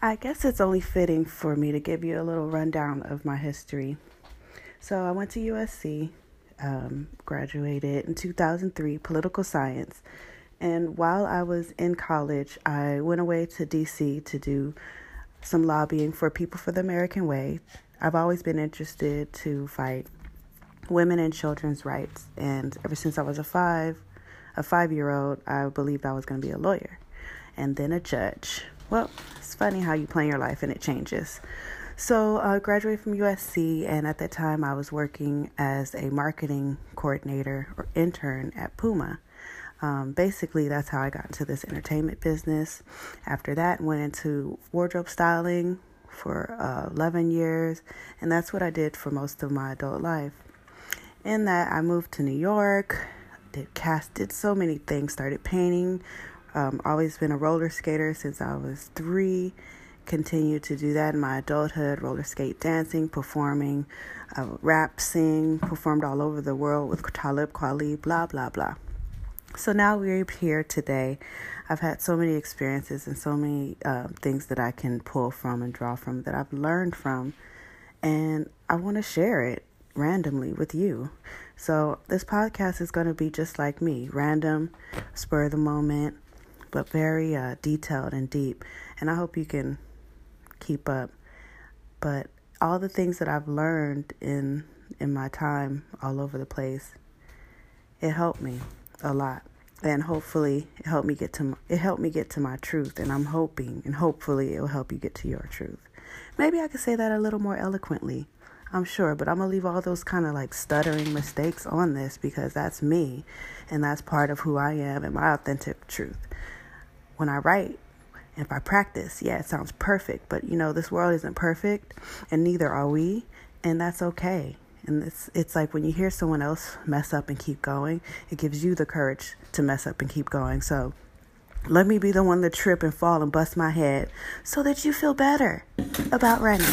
I guess it's only fitting for me to give you a little rundown of my history. So, I went to USC, um, graduated in 2003, political science. And while I was in college, I went away to DC to do some lobbying for People for the American Way. I've always been interested to fight women and children's rights, and ever since I was a five, a five-year-old, I believed I was going to be a lawyer, and then a judge. Well, it's funny how you plan your life and it changes. So I graduated from USC, and at that time, I was working as a marketing coordinator or intern at Puma. Um, basically, that's how I got into this entertainment business. After that, went into wardrobe styling for uh, 11 years, and that's what I did for most of my adult life. In that, I moved to New York, did cast, did so many things, started painting. Um, always been a roller skater since I was three. Continued to do that in my adulthood, roller skate dancing, performing, uh, rap, sing, performed all over the world with Talib Kweli, blah, blah, blah. So now we're here today. I've had so many experiences and so many uh, things that I can pull from and draw from that I've learned from, and I want to share it randomly with you. So this podcast is going to be just like me, random, spur of the moment, but very uh, detailed and deep. And I hope you can keep up. But all the things that I've learned in in my time all over the place, it helped me a lot and hopefully it helped me get to my, it helped me get to my truth and i'm hoping and hopefully it will help you get to your truth maybe i could say that a little more eloquently i'm sure but i'm gonna leave all those kind of like stuttering mistakes on this because that's me and that's part of who i am and my authentic truth when i write if i practice yeah it sounds perfect but you know this world isn't perfect and neither are we and that's okay and it's it's like when you hear someone else mess up and keep going, it gives you the courage to mess up and keep going. So let me be the one to trip and fall and bust my head so that you feel better about running.